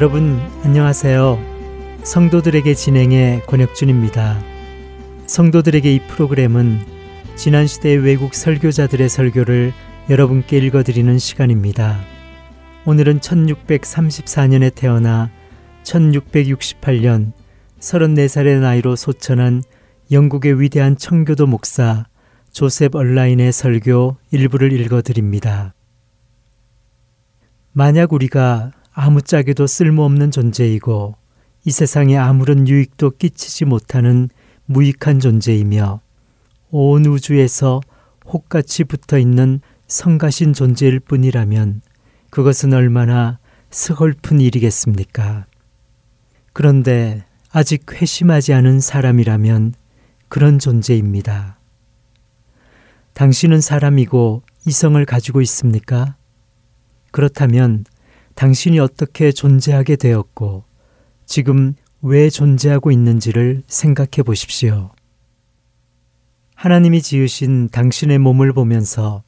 여러분 안녕하세요. 성도들에게 진행해 권혁준입니다. 성도들에게 이 프로그램은 지난 시대의 외국 설교자들의 설교를 여러분께 읽어드리는 시간입니다. 오늘은 1634년에 태어나 1668년 34살의 나이로 소천한 영국의 위대한 청교도 목사 조셉 얼라인의 설교 일부를 읽어드립니다. 만약 우리가 아무짝에도 쓸모없는 존재이고 이 세상에 아무런 유익도 끼치지 못하는 무익한 존재이며 온 우주에서 혹같이 붙어 있는 성가신 존재일 뿐이라면 그것은 얼마나 스헐픈 일이겠습니까? 그런데 아직 회심하지 않은 사람이라면 그런 존재입니다. 당신은 사람이고 이성을 가지고 있습니까? 그렇다면 당신이 어떻게 존재하게 되었고 지금 왜 존재하고 있는지를 생각해 보십시오. 하나님이 지으신 당신의 몸을 보면서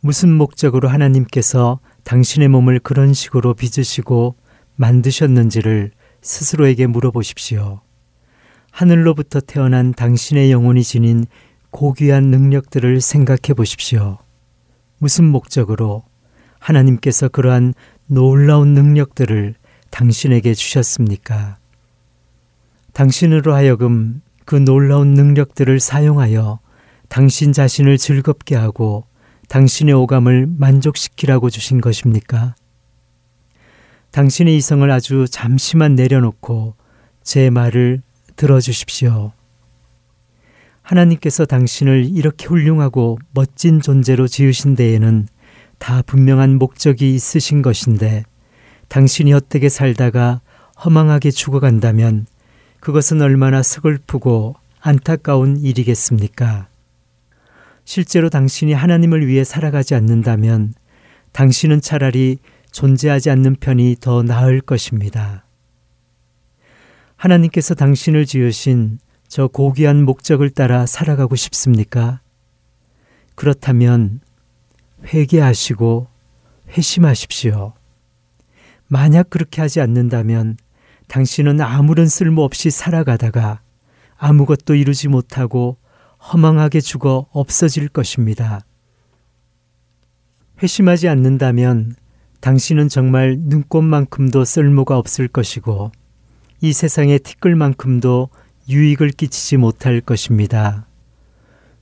무슨 목적으로 하나님께서 당신의 몸을 그런 식으로 빚으시고 만드셨는지를 스스로에게 물어보십시오. 하늘로부터 태어난 당신의 영혼이 지닌 고귀한 능력들을 생각해 보십시오. 무슨 목적으로 하나님께서 그러한 놀라운 능력들을 당신에게 주셨습니까? 당신으로 하여금 그 놀라운 능력들을 사용하여 당신 자신을 즐겁게 하고 당신의 오감을 만족시키라고 주신 것입니까? 당신의 이성을 아주 잠시만 내려놓고 제 말을 들어주십시오. 하나님께서 당신을 이렇게 훌륭하고 멋진 존재로 지으신 데에는 다 분명한 목적이 있으신 것인데 당신이 헛되게 살다가 허망하게 죽어간다면 그것은 얼마나 서글프고 안타까운 일이겠습니까? 실제로 당신이 하나님을 위해 살아가지 않는다면 당신은 차라리 존재하지 않는 편이 더 나을 것입니다. 하나님께서 당신을 지으신 저 고귀한 목적을 따라 살아가고 싶습니까? 그렇다면 회개하시고 회심하십시오. 만약 그렇게 하지 않는다면 당신은 아무런 쓸모 없이 살아가다가 아무것도 이루지 못하고 허망하게 죽어 없어질 것입니다. 회심하지 않는다면 당신은 정말 눈꽃만큼도 쓸모가 없을 것이고 이 세상의 티끌만큼도 유익을 끼치지 못할 것입니다.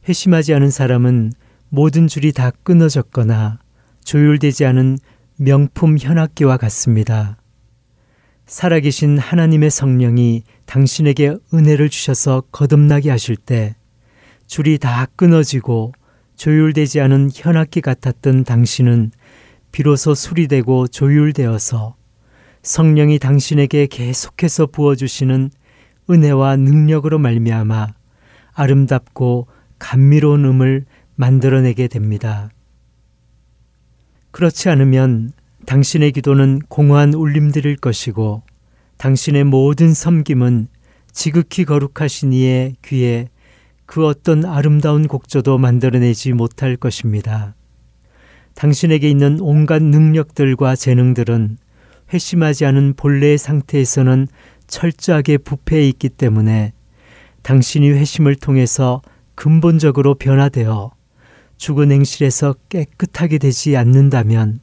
회심하지 않은 사람은 모든 줄이 다 끊어졌거나 조율되지 않은 명품 현악기와 같습니다. 살아계신 하나님의 성령이 당신에게 은혜를 주셔서 거듭나게 하실 때 줄이 다 끊어지고 조율되지 않은 현악기 같았던 당신은 비로소 수리되고 조율되어서 성령이 당신에게 계속해서 부어주시는 은혜와 능력으로 말미암아 아름답고 감미로운 음을 만들어내게 됩니다. 그렇지 않으면 당신의 기도는 공허한 울림들일 것이고 당신의 모든 섬김은 지극히 거룩하신 이의 귀에 그 어떤 아름다운 곡조도 만들어내지 못할 것입니다. 당신에게 있는 온갖 능력들과 재능들은 회심하지 않은 본래의 상태에서는 철저하게 부패해 있기 때문에 당신이 회심을 통해서 근본적으로 변화되어 죽은 행실에서 깨끗하게 되지 않는다면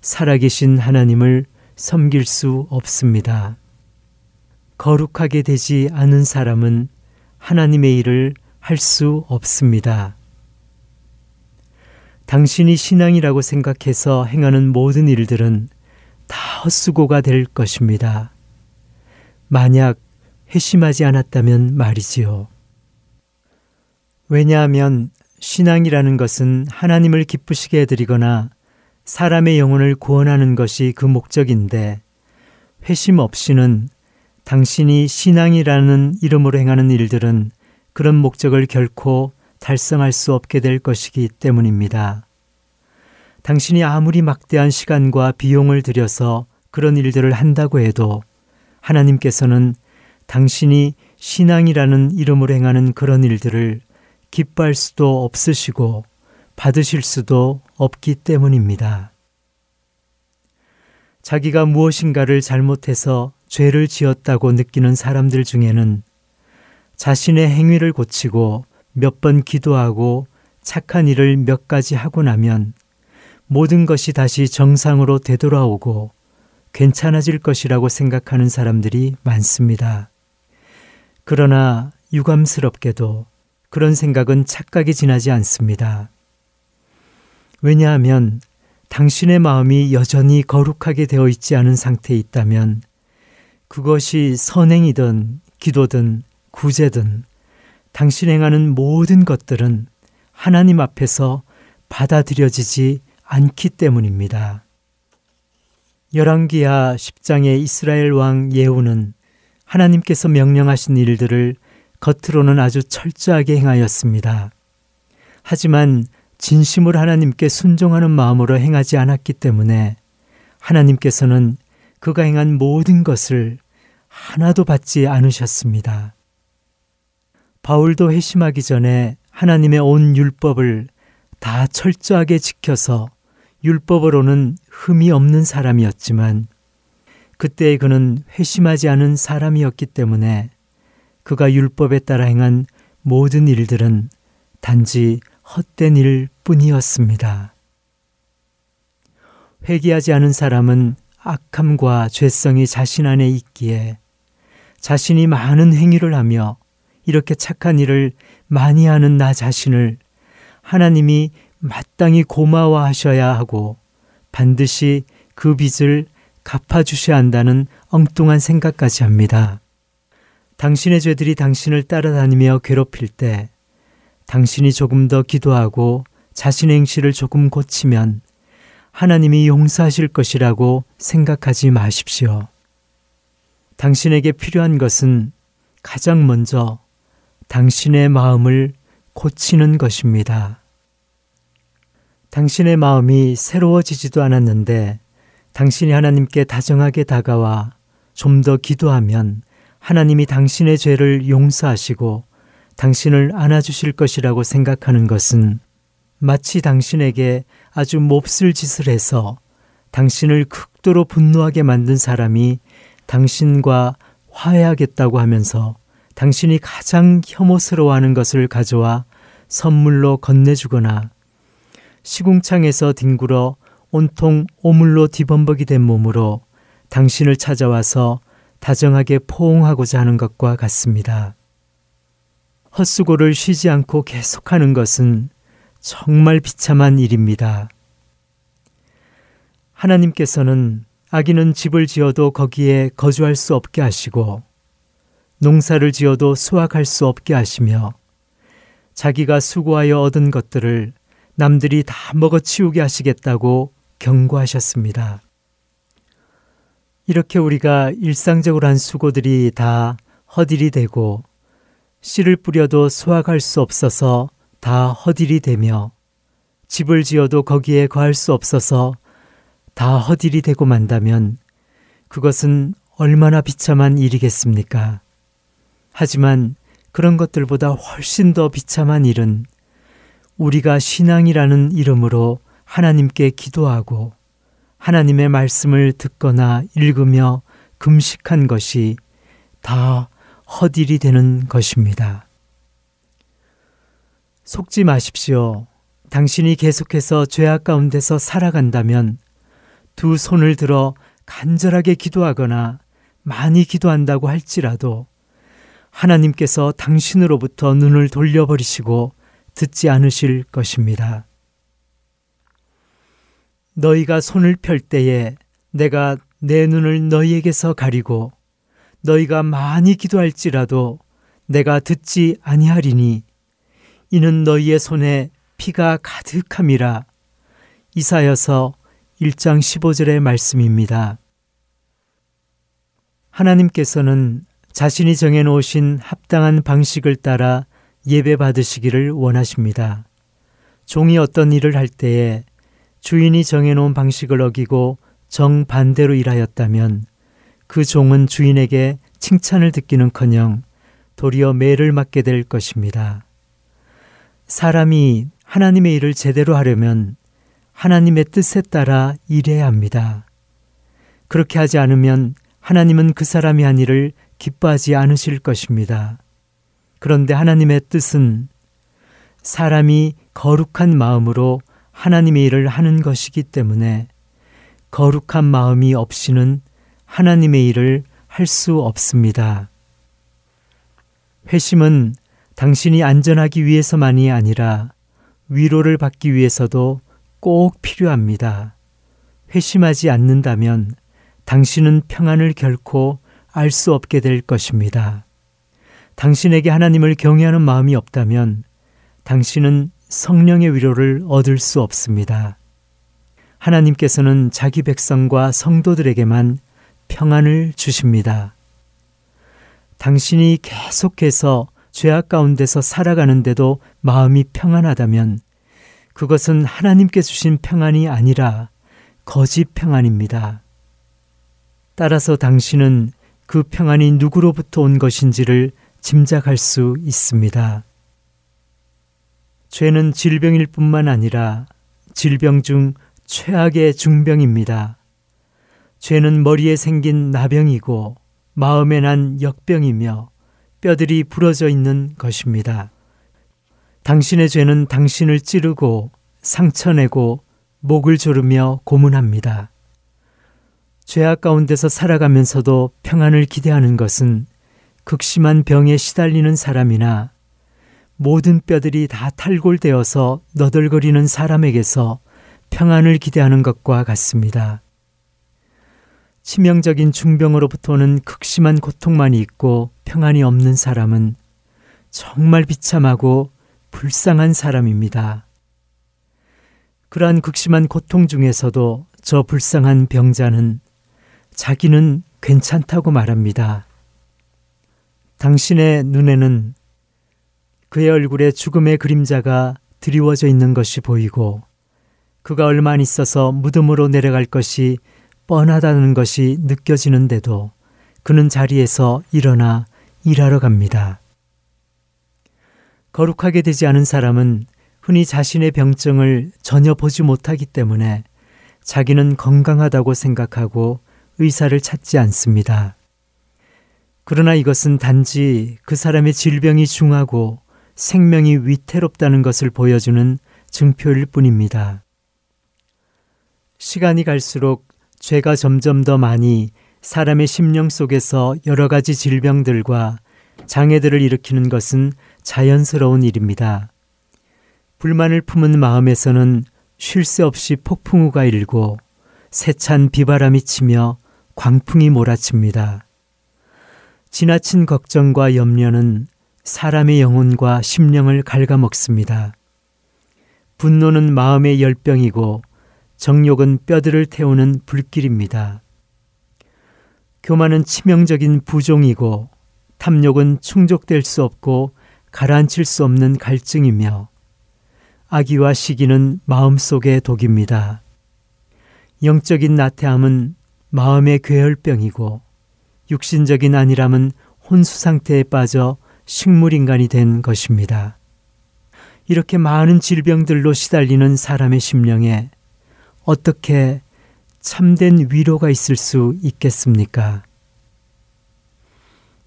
살아계신 하나님을 섬길 수 없습니다. 거룩하게 되지 않은 사람은 하나님의 일을 할 수 없습니다. 당신이 신앙이라고 생각해서 행하는 모든 일들은 다 헛수고가 될 것입니다. 만약 회심하지 않았다면 말이지요. 왜냐하면 신앙이라는 것은 하나님을 기쁘시게 해드리거나 사람의 영혼을 구원하는 것이 그 목적인데 회심 없이는 당신이 신앙이라는 이름으로 행하는 일들은 그런 목적을 결코 달성할 수 없게 될 것이기 때문입니다. 당신이 아무리 막대한 시간과 비용을 들여서 그런 일들을 한다고 해도 하나님께서는 당신이 신앙이라는 이름으로 행하는 그런 일들을 기뻐할 수도 없으시고 받으실 수도 없기 때문입니다. 자기가 무엇인가를 잘못해서 죄를 지었다고 느끼는 사람들 중에는 자신의 행위를 고치고 몇 번 기도하고 착한 일을 몇 가지 하고 나면 모든 것이 다시 정상으로 되돌아오고 괜찮아질 것이라고 생각하는 사람들이 많습니다. 그러나 유감스럽게도 그런 생각은 착각이 지나지 않습니다. 왜냐하면 당신의 마음이 여전히 거룩하게 되어 있지 않은 상태에 있다면 그것이 선행이든 기도든 구제든 당신 행하는 모든 것들은 하나님 앞에서 받아들여지지 않기 때문입니다. 열왕기하 10장의 이스라엘 왕 예후는 하나님께서 명령하신 일들을 겉으로는 아주 철저하게 행하였습니다. 하지만 진심으로 하나님께 순종하는 마음으로 행하지 않았기 때문에 하나님께서는 그가 행한 모든 것을 하나도 받지 않으셨습니다. 바울도 회심하기 전에 하나님의 온 율법을 다 철저하게 지켜서 율법으로는 흠이 없는 사람이었지만 그때 그는 회심하지 않은 사람이었기 때문에 그가 율법에 따라 행한 모든 일들은 단지 헛된 일 뿐이었습니다. 회개하지 않은 사람은 악함과 죄성이 자신 안에 있기에 자신이 많은 행위를 하며 이렇게 착한 일을 많이 하는 나 자신을 하나님이 마땅히 고마워하셔야 하고 반드시 그 빚을 갚아주셔야 한다는 엉뚱한 생각까지 합니다. 당신의 죄들이 당신을 따라다니며 괴롭힐 때 당신이 조금 더 기도하고 자신의 행실을 조금 고치면 하나님이 용서하실 것이라고 생각하지 마십시오. 당신에게 필요한 것은 가장 먼저 당신의 마음을 고치는 것입니다. 당신의 마음이 새로워지지도 않았는데 당신이 하나님께 다정하게 다가와 좀 더 기도하면 하나님이 당신의 죄를 용서하시고 당신을 안아주실 것이라고 생각하는 것은 마치 당신에게 아주 몹쓸 짓을 해서 당신을 극도로 분노하게 만든 사람이 당신과 화해하겠다고 하면서 당신이 가장 혐오스러워하는 것을 가져와 선물로 건네주거나 시궁창에서 뒹굴어 온통 오물로 뒤범벅이 된 몸으로 당신을 찾아와서 다정하게 포옹하고자 하는 것과 같습니다. 헛수고를 쉬지 않고 계속하는 것은 정말 비참한 일입니다. 하나님께서는 아기는 집을 지어도 거기에 거주할 수 없게 하시고 농사를 지어도 수확할 수 없게 하시며 자기가 수고하여 얻은 것들을 남들이 다 먹어치우게 하시겠다고 경고하셨습니다. 이렇게 우리가 일상적으로 한 수고들이 다 허딜이 되고 씨를 뿌려도 수확할 수 없어서 다 허딜이 되며 집을 지어도 거기에 거할 수 없어서 다 허딜이 되고 만다면 그것은 얼마나 비참한 일이겠습니까? 하지만 그런 것들보다 훨씬 더 비참한 일은 우리가 신앙이라는 이름으로 하나님께 기도하고 하나님의 말씀을 듣거나 읽으며 금식한 것이 다 허딜이 되는 것입니다. 속지 마십시오. 당신이 계속해서 죄악 가운데서 살아간다면 두 손을 들어 간절하게 기도하거나 많이 기도한다고 할지라도 하나님께서 당신으로부터 눈을 돌려버리시고 듣지 않으실 것입니다. 너희가 손을 펼 때에 내가 내 눈을 너희에게서 가리고 너희가 많이 기도할지라도 내가 듣지 아니하리니 이는 너희의 손에 피가 가득함이라 이사여서 1장 15절의 말씀입니다. 하나님께서는 자신이 정해놓으신 합당한 방식을 따라 예배 받으시기를 원하십니다. 종이 어떤 일을 할 때에 주인이 정해놓은 방식을 어기고 정반대로 일하였다면 그 종은 주인에게 칭찬을 듣기는 커녕 도리어 매를 맞게 될 것입니다. 사람이 하나님의 일을 제대로 하려면 하나님의 뜻에 따라 일해야 합니다. 그렇게 하지 않으면 하나님은 그 사람이 한 일을 기뻐하지 않으실 것입니다. 그런데 하나님의 뜻은 사람이 거룩한 마음으로 하나님의 일을 하는 것이기 때문에 거룩한 마음이 없이는 하나님의 일을 할 수 없습니다. 회심은 당신이 안전하기 위해서만이 아니라 위로를 받기 위해서도 꼭 필요합니다. 회심하지 않는다면 당신은 평안을 결코 알 수 없게 될 것입니다. 당신에게 하나님을 경외하는 마음이 없다면 당신은 성령의 위로를 얻을 수 없습니다. 하나님께서는 자기 백성과 성도들에게만 평안을 주십니다. 당신이 계속해서 죄악 가운데서 살아가는데도 마음이 평안하다면 그것은 하나님께 주신 평안이 아니라 거짓 평안입니다. 따라서 당신은 그 평안이 누구로부터 온 것인지를 짐작할 수 있습니다. 죄는 질병일 뿐만 아니라 질병 중 최악의 중병입니다. 죄는 머리에 생긴 나병이고 마음에 난 역병이며 뼈들이 부러져 있는 것입니다. 당신의 죄는 당신을 찌르고 상처내고 목을 조르며 고문합니다. 죄악 가운데서 살아가면서도 평안을 기대하는 것은 극심한 병에 시달리는 사람이나 모든 뼈들이 다 탈골되어서 너덜거리는 사람에게서 평안을 기대하는 것과 같습니다. 치명적인 중병으로부터는 극심한 고통만이 있고 평안이 없는 사람은 정말 비참하고 불쌍한 사람입니다. 그러한 극심한 고통 중에서도 저 불쌍한 병자는 자기는 괜찮다고 말합니다. 당신의 눈에는 그의 얼굴에 죽음의 그림자가 드리워져 있는 것이 보이고 그가 얼마 안 있어서 무덤으로 내려갈 것이 뻔하다는 것이 느껴지는데도 그는 자리에서 일어나 일하러 갑니다. 거룩하게 되지 않은 사람은 흔히 자신의 병증을 전혀 보지 못하기 때문에 자기는 건강하다고 생각하고 의사를 찾지 않습니다. 그러나 이것은 단지 그 사람의 질병이 중하고 생명이 위태롭다는 것을 보여주는 증표일 뿐입니다. 시간이 갈수록 죄가 점점 더 많이 사람의 심령 속에서 여러 가지 질병들과 장애들을 일으키는 것은 자연스러운 일입니다. 불만을 품은 마음에서는 쉴 새 없이 폭풍우가 일고 세찬 비바람이 치며 광풍이 몰아칩니다. 지나친 걱정과 염려는 사람의 영혼과 심령을 갉아먹습니다. 분노는 마음의 열병이고 정욕은 뼈들을 태우는 불길입니다. 교만은 치명적인 부종이고 탐욕은 충족될 수 없고 가라앉힐 수 없는 갈증이며 악의와 시기는 마음속의 독입니다. 영적인 나태함은 마음의 괴혈병이고 육신적인 안일함은 혼수 상태에 빠져 식물인간이 된 것입니다. 이렇게 많은 질병들로 시달리는 사람의 심령에 어떻게 참된 위로가 있을 수 있겠습니까?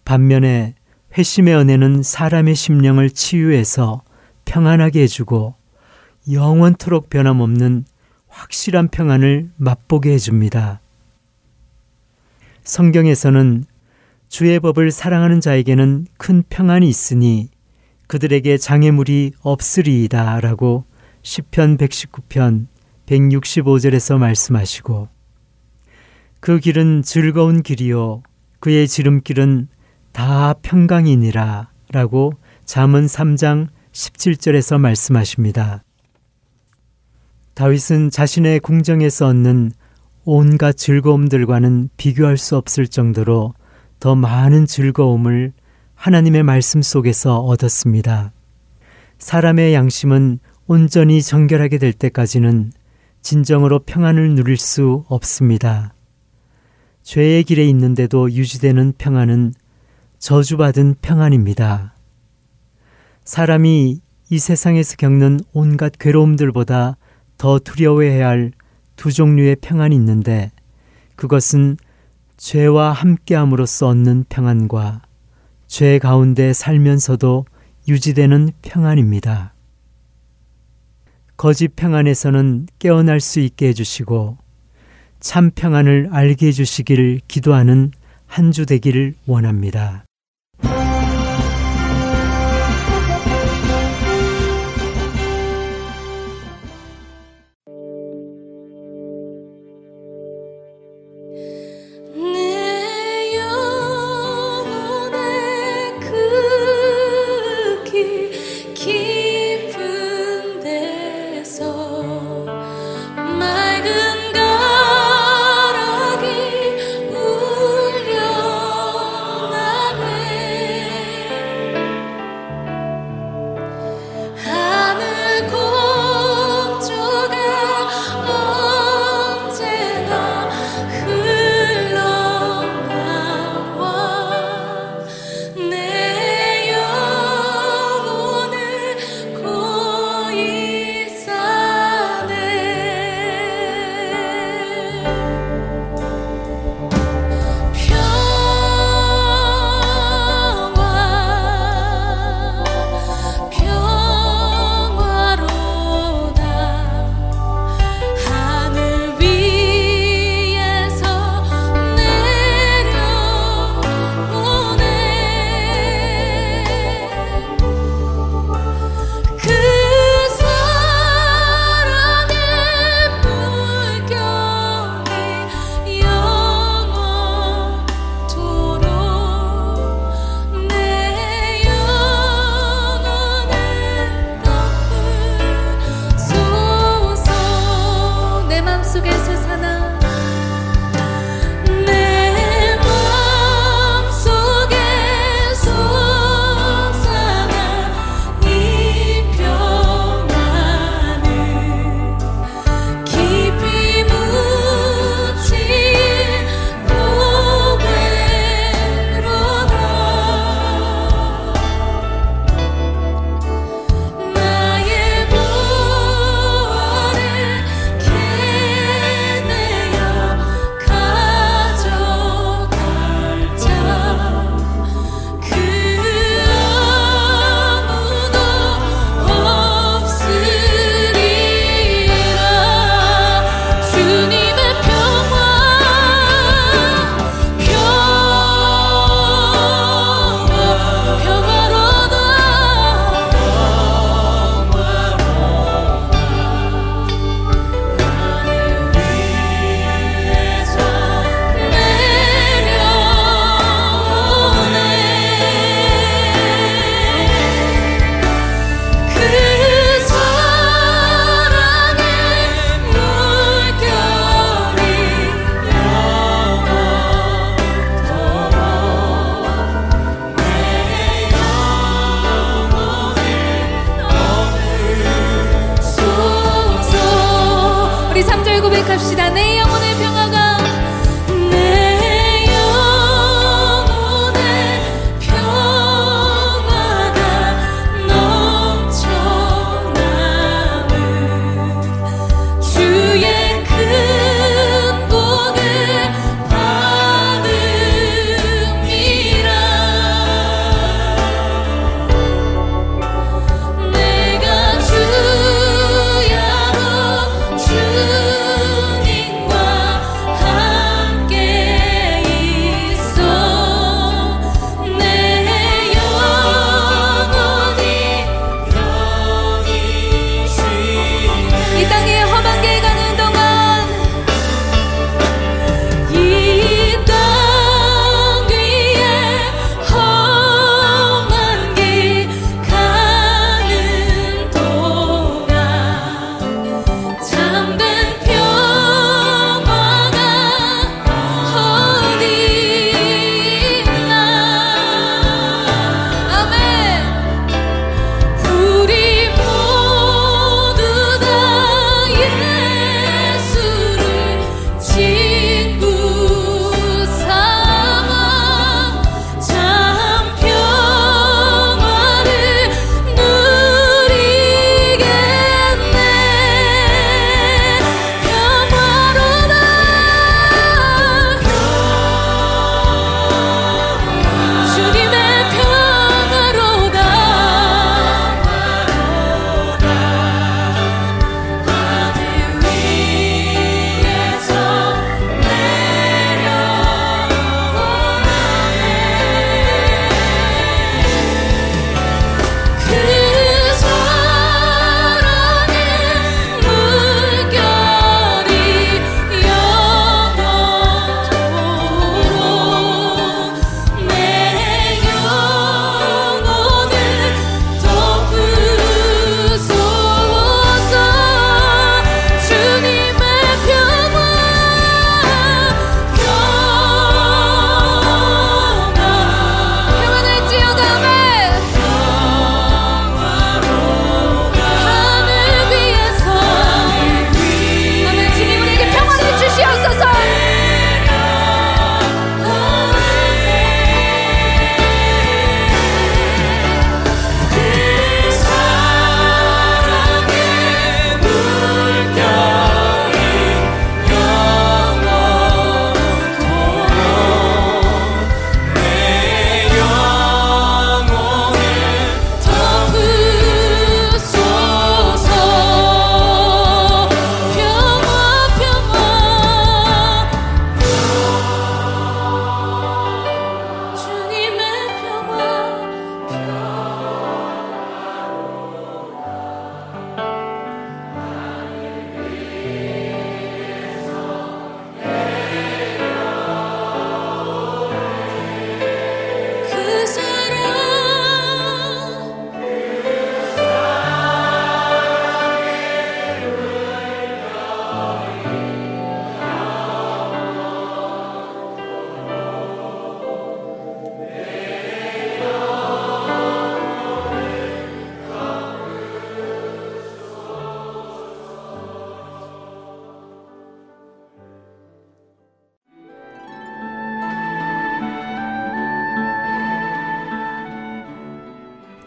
반면에 회심의 은혜는 사람의 심령을 치유해서 평안하게 해주고 영원토록 변함없는 확실한 평안을 맛보게 해줍니다. 성경에서는 주의 법을 사랑하는 자에게는 큰 평안이 있으니 그들에게 장애물이 없으리이다 라고 10편 119편 165절에서 말씀하시고 그 길은 즐거운 길이요 그의 지름길은 다 평강이니라 라고 잠언 3장 17절에서 말씀하십니다. 다윗은 자신의 궁정에서 얻는 온갖 즐거움들과는 비교할 수 없을 정도로 더 많은 즐거움을 하나님의 말씀 속에서 얻었습니다. 사람의 양심은 온전히 정결하게 될 때까지는 진정으로 평안을 누릴 수 없습니다. 죄의 길에 있는데도 유지되는 평안은 저주받은 평안입니다. 사람이 이 세상에서 겪는 온갖 괴로움들보다 더 두려워해야 할 두 종류의 평안이 있는데 그것은 죄와 함께함으로써 얻는 평안과 죄 가운데 살면서도 유지되는 평안입니다. 거짓 평안에서는 깨어날 수 있게 해주시고 참 평안을 알게 해주시기를 기도하는 한 주 되기를 원합니다. 합시다. 네.